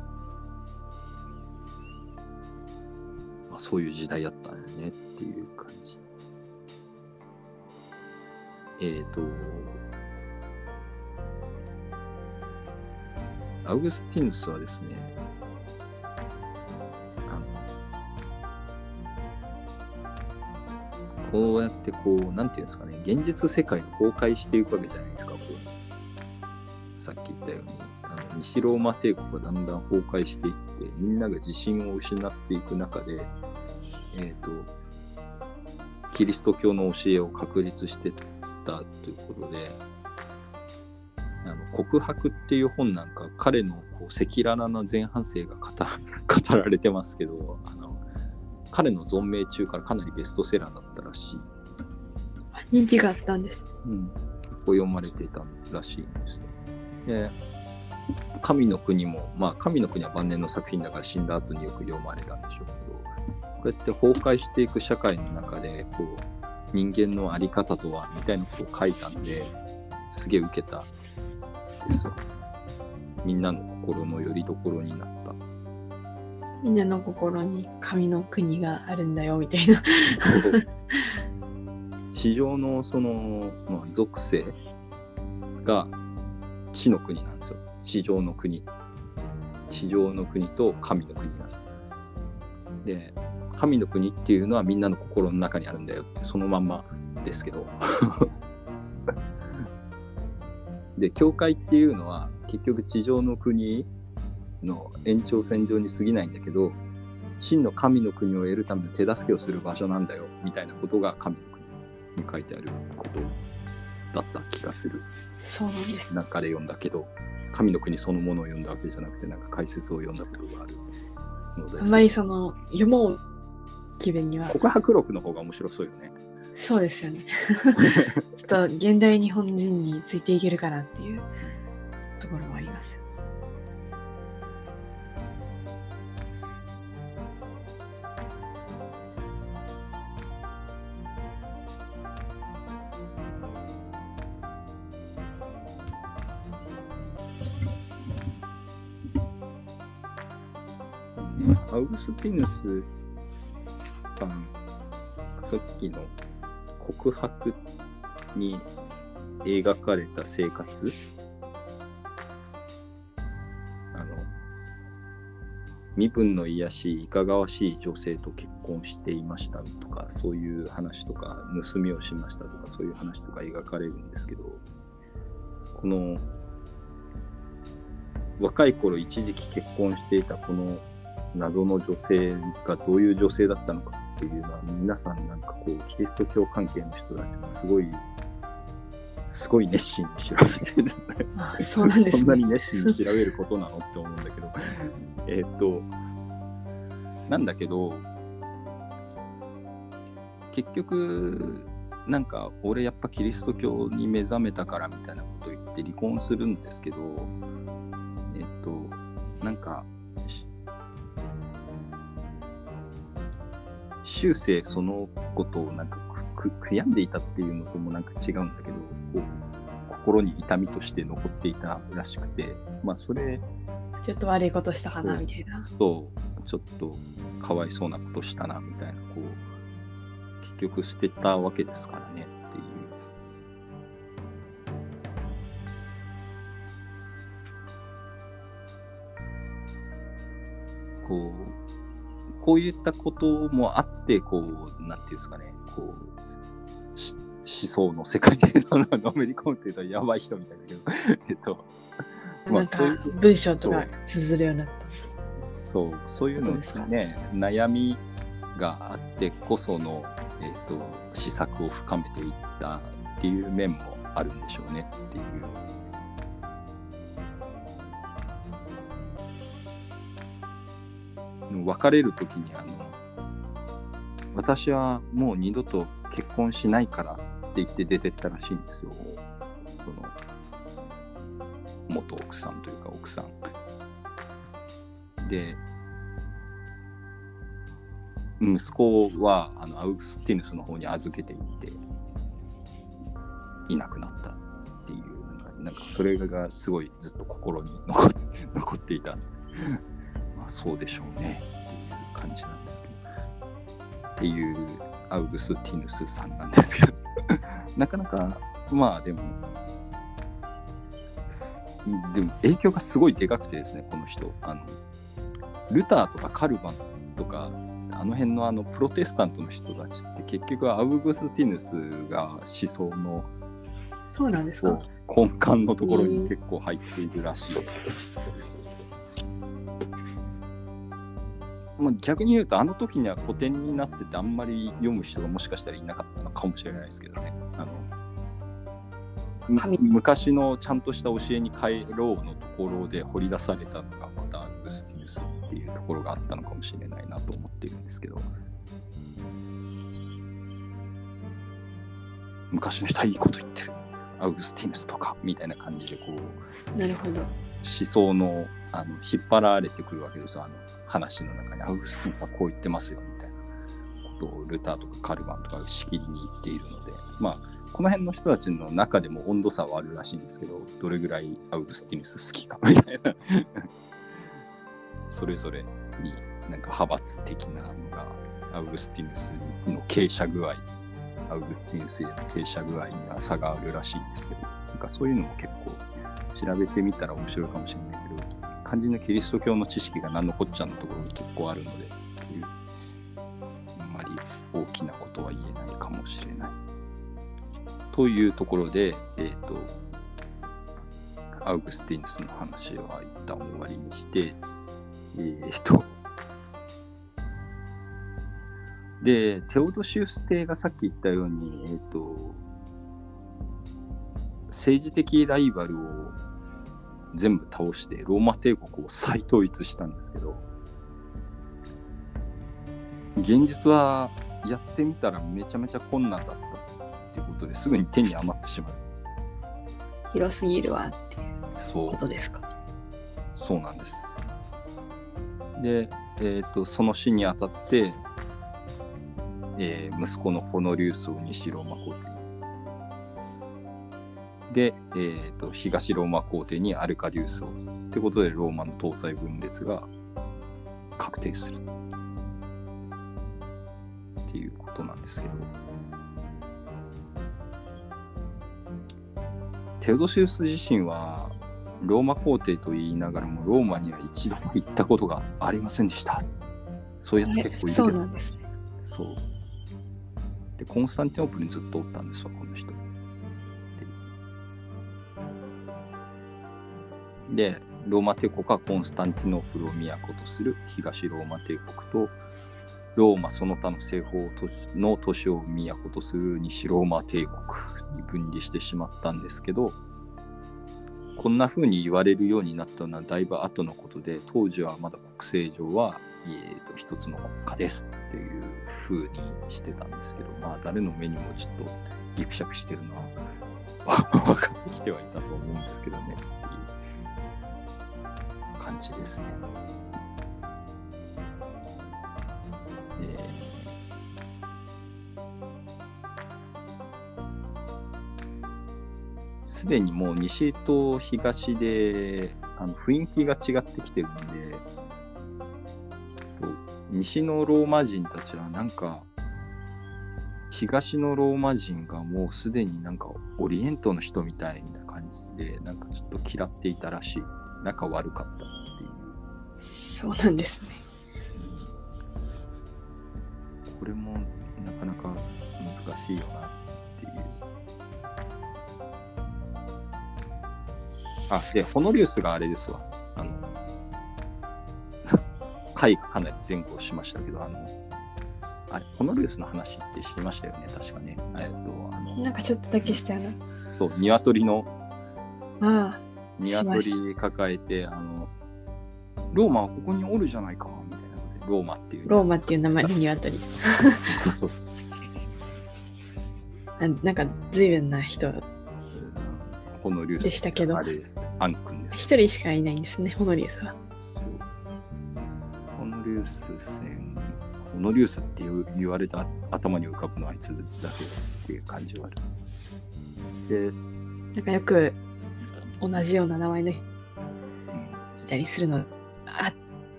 まあ、そういう時代やったんやねっていう感じ。えっ、ー、と、アウグスティヌスはですね、こうやってこう、なんていうんですかね、現実世界が崩壊していくわけじゃないですか、こう。さっき言ったように、あの西ローマ帝国がだんだん崩壊していって、みんなが自信を失っていく中で、えっ、と、キリスト教の教えを確立してたということで、あの告白っていう本なんか彼のこう赤裸々な前半生が語 語られてますけどあの彼の存命中からかなりベストセラーだったらしい、人気があったんです。うん、こう読まれていたらしいんですで神の国もまあ神の国は晩年の作品だから死んだ後によく読まれたんでしょうけどこうやって崩壊していく社会の中でこう人間の在り方とはみたいなことを書いたんですげえ受けたですよ。みんなの心の拠り所になった。みんなの心に神の国があるんだよみたいな。地上のその、まあ、属性が地の国なんですよ。地上の国。地上の国と神の国なんです。で、神の国っていうのはみんなの心の中にあるんだよって、そのまんまですけど。で、教会っていうのは結局地上の国の延長線上に過ぎないんだけど、真の神の国を得るための手助けをする場所なんだよみたいなことが神の国に書いてあることだった気がする。そうなんです。中で読んだけど、神の国そのものを読んだわけじゃなくて、なんか解説を読んだことがあるのであんまりその読もう気分には告白録の方が面白そうよね。そうですよね。ちょっと現代日本人についていけるかなっていうところもあります。アウグスティヌスさん、さっきの告白に描かれた生活？あの、身分の癒しいかがわしい女性と結婚していましたとか、そういう話とか、盗みをしましたとか、そういう話とか描かれるんですけど、この、若い頃一時期結婚していたこの謎の女性がどういう女性だったのかっていうのは皆さんなんかこうキリスト教関係の人たちもすごいすごい熱心に調べてるんだよあそんですね。そんなに熱心に調べることなのって思うんだけどえーっとなんだけど結局なんか俺やっぱキリスト教に目覚めたからみたいなこと言って離婚するんですけどえーっとなんか終生そのことをなんかくく悔やんでいたっていうのともなんか違うんだけどこう心に痛みとして残っていたらしくて、まあ、それちょっと悪いことしたかなみたいな。そうちょっとかわいそうなことしたなみたいなこう結局捨てたわけですからねっていう。こうこういったこともあってこうなんていうんですかねこうし思想の世界でのめり込むっていうとやばい人みたいだけど えっとまあそういう文章とか綴るようになった。そうそういうのですね悩みがあってこその、えー、と施策を深めていったっていう面もあるんでしょうねっていう。別れる時にあの私はもう二度と結婚しないからって言って出てったらしいんですよ。その元奥さんというか奥さん。で、息子はあのアウグスティヌスの方に預けていって、いなくなったっていう、なんかなんかそれがすごいずっと心に残っ残っていた。まあ、そうでしょうねっていう感じなんですけど。っていうアウグスティヌスさんなんですけど、なかなか、まあでも、すでも影響がすごいでかくてですね、この人。あのルターとかカルバンとか、あの辺のあのプロテスタントの人たちって結局アウグスティヌスが思想のそうなんですか根幹のところに結構入っているらしい。まあ、逆に言うとあの時には古典になっててあんまり読む人がもしかしたらいなかったのかもしれないですけどね。あの昔のちゃんとした教えに帰ろうのところで掘り出されたのがまたアウグスティヌスっていうところがあったのかもしれないなと思っているんですけど昔の人はいいこと言ってるアウグスティヌスとかみたいな感じでこうなるほど。思想のあの引っ張られてくるわけですよ。あの話の中に。アウグスティヌスはこう言ってますよみたいなことをルターとかカルバンとかがしきりに言っているので。まあこの辺の人たちの中でも温度差はあるらしいんですけどどれぐらいアウグスティヌス好きかみたいな。それぞれになんか派閥的なのがアウグスティヌスの傾斜具合アウグスティヌスへの傾斜具合には差があるらしいんですけどなんかそういうのも結構調べてみたら面白いかもしれないけど肝心のキリスト教の知識が何のこっちゃのところに結構あるのでっていうあんまり大きなことは言えないかもしれない。というところで、えっ、と、アウグスティヌスの話は一旦終わりにして、えっ、と、で、テオドシウス帝がさっき言ったように、えっ、と、政治的ライバルを全部倒してローマ帝国を再統一したんですけど、現実はやってみたらめちゃめちゃ困難だったっていうことですぐに手に余ってしまう。広すぎるわっていうことですか？そうなんです。で、えー、とその死にあたって、えー息子のホノリウスを西ローマ皇帝に。で、えー、と東ローマ皇帝にアルカディウスを。ってことでローマの東西分裂が確定する。っていうことなんですけど。テオドシウス自身はローマ皇帝と言いながらもローマには一度も行ったことがありませんでした。そういうやつ結構いるそうなんですね。そう。で、コンスタンティノープルにずっとおったんですわ、この人。で、ローマ帝国はコンスタンティノープルを都とする東ローマ帝国と、ローマその他の西方の都市を都とする西ローマ帝国に分離してしまったんですけど、こんな風に言われるようになったのはだいぶ後のことで、当時はまだ国政上は、えー、と一つの国家ですっていう風にしてたんですけど、まあ誰の目にもちょっとギクシャクしてるのは 分かってきてはいたと思うんですけどね。感じですね。えーすでにもう西と東であの雰囲気が違ってきてるんで、西のローマ人たちはなんか、東のローマ人がもうすでになんかオリエントの人みたいな感じで、なんかちょっと嫌っていたらしい。仲悪かったっていう。そうなんですね。これもなかなか難しいよなっていう。あ、で、ホノリウスがあれですわ。あの、回がかなり前後しましたけど、あの、あれ、ホノリウスの話って知りましたよね、確かね。えっと、あの、なんかちょっとだけしたよな。そう、鶏の、ああ、しま鶏抱えて、あの、ローマはここにおるじゃないか、みたいなことで、ローマっていう。ローマっていう名前の鶏。そうそう。ななんか随分な人、ホノリウスでしたけどあれです。アン君です。一人しかいないんですね、ホノリウスは。そう。ホノリウス戦、ホノリウスって言われた頭に浮かぶのはあいつだけっていう感じはある。で、なんかよく同じような名前の人うん、いたりするの、あ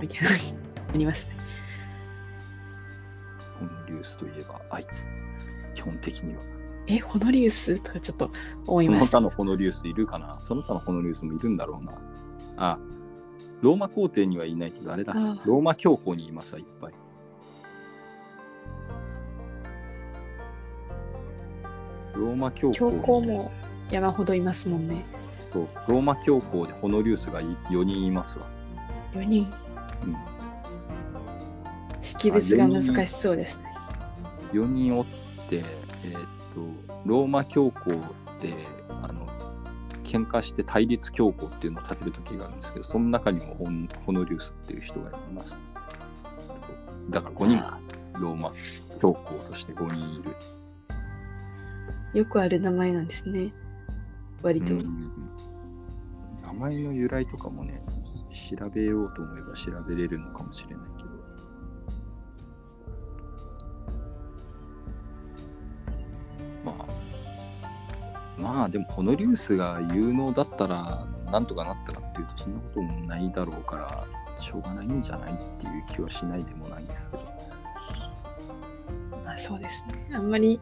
みたいな、ありますね。ホノリウスといえばあいつ。基本的には。え、ホノリウスとかちょっと思いましたその他。のホノリウスいるかな？その他のホノリウスもいるんだろうな。あ、ローマ皇帝にはいないけど、あれだ。あローマ教皇にいますわ、いっぱい。ローマ教皇教に皇も山ほどいますもんね。そうローマ教皇でホノリウスが4人いますわ。4人。うん、識別が難しそうですね。4人おって、えーっと、ローマ教皇で、あの、喧嘩して対立教皇っていうのを立てる時があるんですけど、その中にもホンホノリウスっていう人がいます。だから5人か、ローマ教皇として5人いる。よくある名前なんですね。割と。うん名前の由来とかもね、調べようと思えば調べれるのかもしれないけど。まあ、まあでもホノリウスが有能だったらなんとかなったかっていうとそんなこともないだろうからしょうがないんじゃないっていう気はしないでもないんですけど。まあそうですね。あんまり、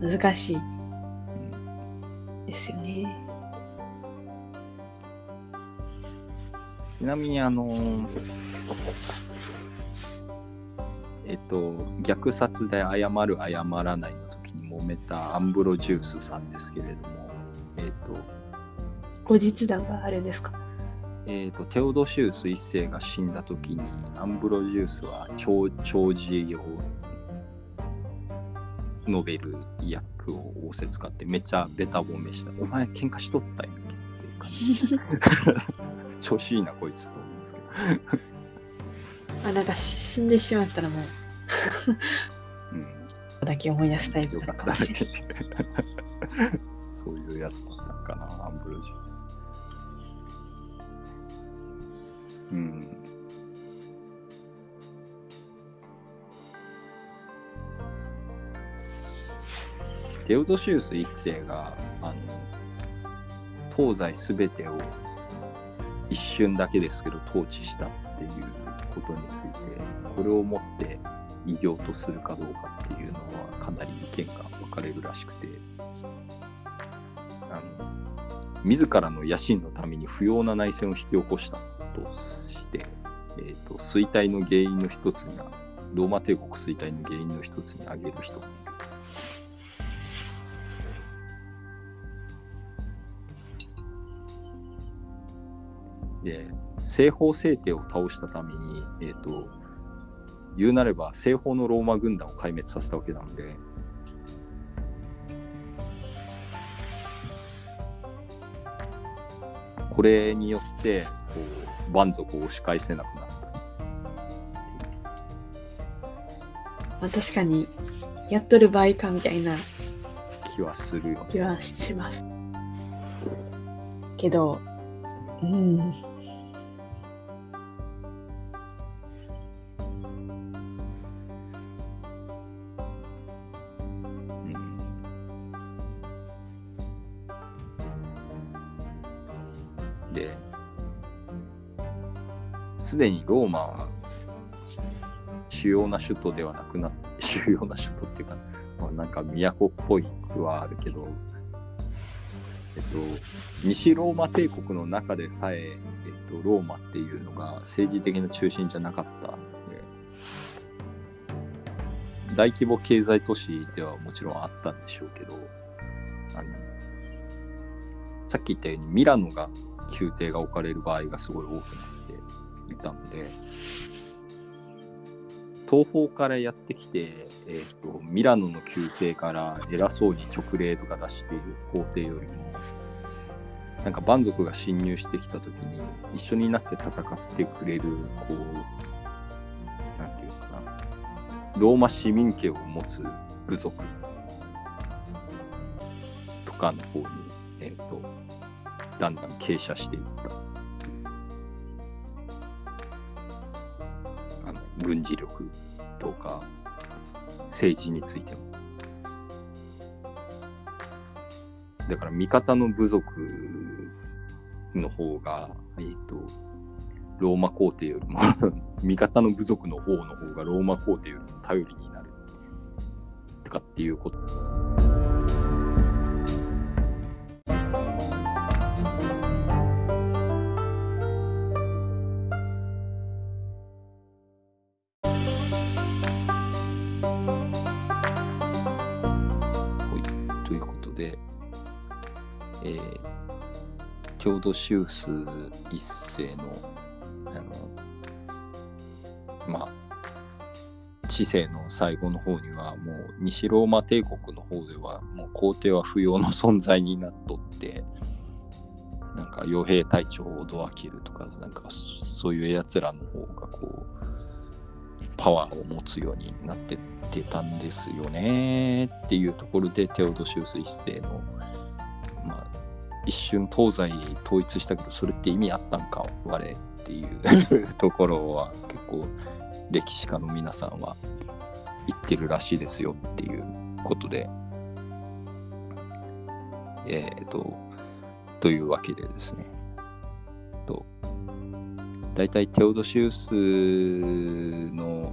うん、難しいうんですよね。ちなみにあのえっと虐殺で謝る謝らないの時に揉めたアンブロジュースさんですけれどもえっと後日談があるんですか？えっとテオドシウス一世が死んだ時にアンブロジュースは長長寿を述べる役を仰せ使ってめっちゃベタ褒めしたお前喧嘩しとったんやんけっていう感じ調子いいなこいつと思うんですけどあ、なんか死んでしまったらもう、うんだけ思い出すタイプよかなのっただかもしれない。け。そういうやつだったかな、アンブロジュース。うん。テオドシウス一世が、あの、東西すべてを一瞬だけですけど統治したっていうことについて、これをもって偉業とするかどうかっていうのはかなり意見が分かれるらしくてあの自らの野心のために不要な内戦を引き起こしたとして、えー、と衰退の原因の一つにローマ帝国衰退の原因の一つに挙げる人西方聖帝を倒したために、えー、と言うなれば西方のローマ軍団を壊滅させたわけなのでこれによってこう蛮族を押し返せなくなったまあ確かに、やっとる場合かみたいな気はするよね。気はします。けど、うん。うんすでにローマは主要な首都ではなくなって、主要な首都っていうか、まあ、なんか都っぽいはあるけど、えっと、西ローマ帝国の中でさえ、えっと、ローマっていうのが政治的な中心じゃなかったんで、大規模経済都市ではもちろんあったんでしょうけど、あのさっき言ったようにミラノが宮廷が置かれる場合がすごい多くなっていたので、東方からやってきて、えーと、ミラノの宮廷から偉そうに直令とか出している皇帝よりもなんか蛮族が侵入してきた時に一緒になって戦ってくれるこうなんていうかな。ローマ市民権を持つ部族。とかの方に、えーと、だんだん傾斜していった。軍事力とか政治についても。だから味方の部族の方が、えっ、ー、と、ローマ皇帝よりも 味方の部族の王の方がローマ皇帝よりも頼りになるとかっていうこと。郷土シウス一世の、あの、まあ、知性の最後の方には、もう西ローマ帝国の方では、もう皇帝は不要の存在になっとって、なんか傭兵隊長をドアキルとか、なんかそういうやつらの方がこう、パワーを持つようになってってたんですよねっていうところでテオドシウス一世の一瞬東西統一したけどそれって意味あったんか我っていうところは結構歴史家の皆さんは言ってるらしいですよっていうことで。えっ、ー、とというわけでですね。と大体テオドシウスの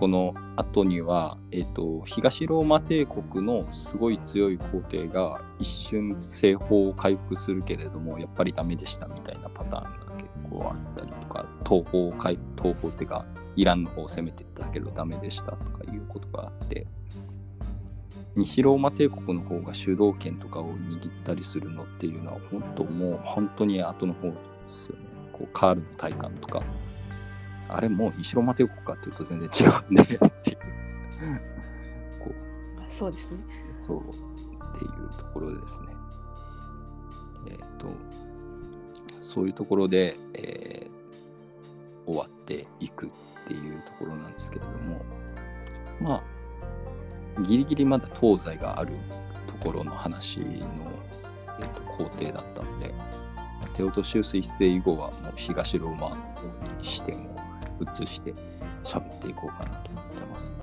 この後には、えーと、東ローマ帝国のすごい強い皇帝が一瞬西方を回復するけれどもやっぱりダメでしたみたいなパターンが結構あったりとか東方を東方っていうかイランの方を攻めていったけどダメでしたとかいうことがあって西ローマ帝国の方が主導権とかを握ったりするのっていうのは本当もう本当に後の方ですよね。こうカールの体感とか。あれもう西ローマ帝国かっていうと全然違うんでっていう。こう。そうですね。そうっていうところですね。えっ、ー、とそういうところで、えー、終わっていくっていうところなんですけれども。まあギリギリまだ東西があるところの話の、えーと、工程だったので。テオトシウス一世以後はもう東ローマに視点を移して喋っていこうかなと思ってます。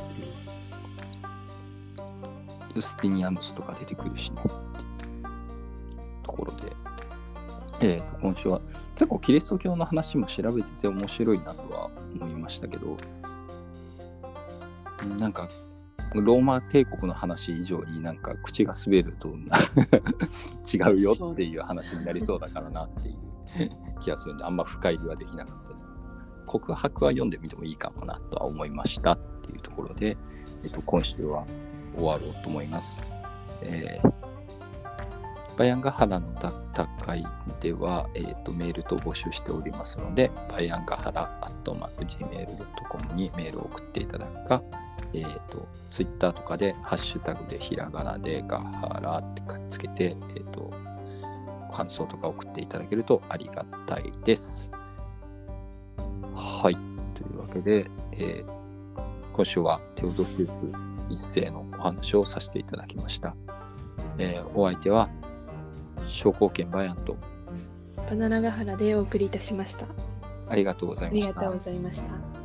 ユスティニアヌスとか出てくるしねところで、え、ー、と、今週は結構キリスト教の話も調べてて面白いなとは思いましたけど、なんか、ローマ帝国の話以上になんか口が滑ると 違うよっていう話になりそうだからなっていう気がするんで、あんま深入りはできなかったです。告白は読んでみてもいいかもなとは思いましたっていうところで、えっと、今週は終わろうと思います。えー、バヤンガハラの戦いでは、えーと、メールと募集しておりますので、バヤンガハラアットマーク Gmail.com にメールを送っていただくか、えーと、ツイッターとかでハッシュタグでひらがなでガハラってつけて、えーと感想とか送っていただけるとありがたいです。はい。というわけで、えー、今週はテオドフープ一世のお話をさせていただきました。えー、お相手は、商工研バヤンとバナナガハラでお送りいたしました。ありがとうございました。ありがとうございました。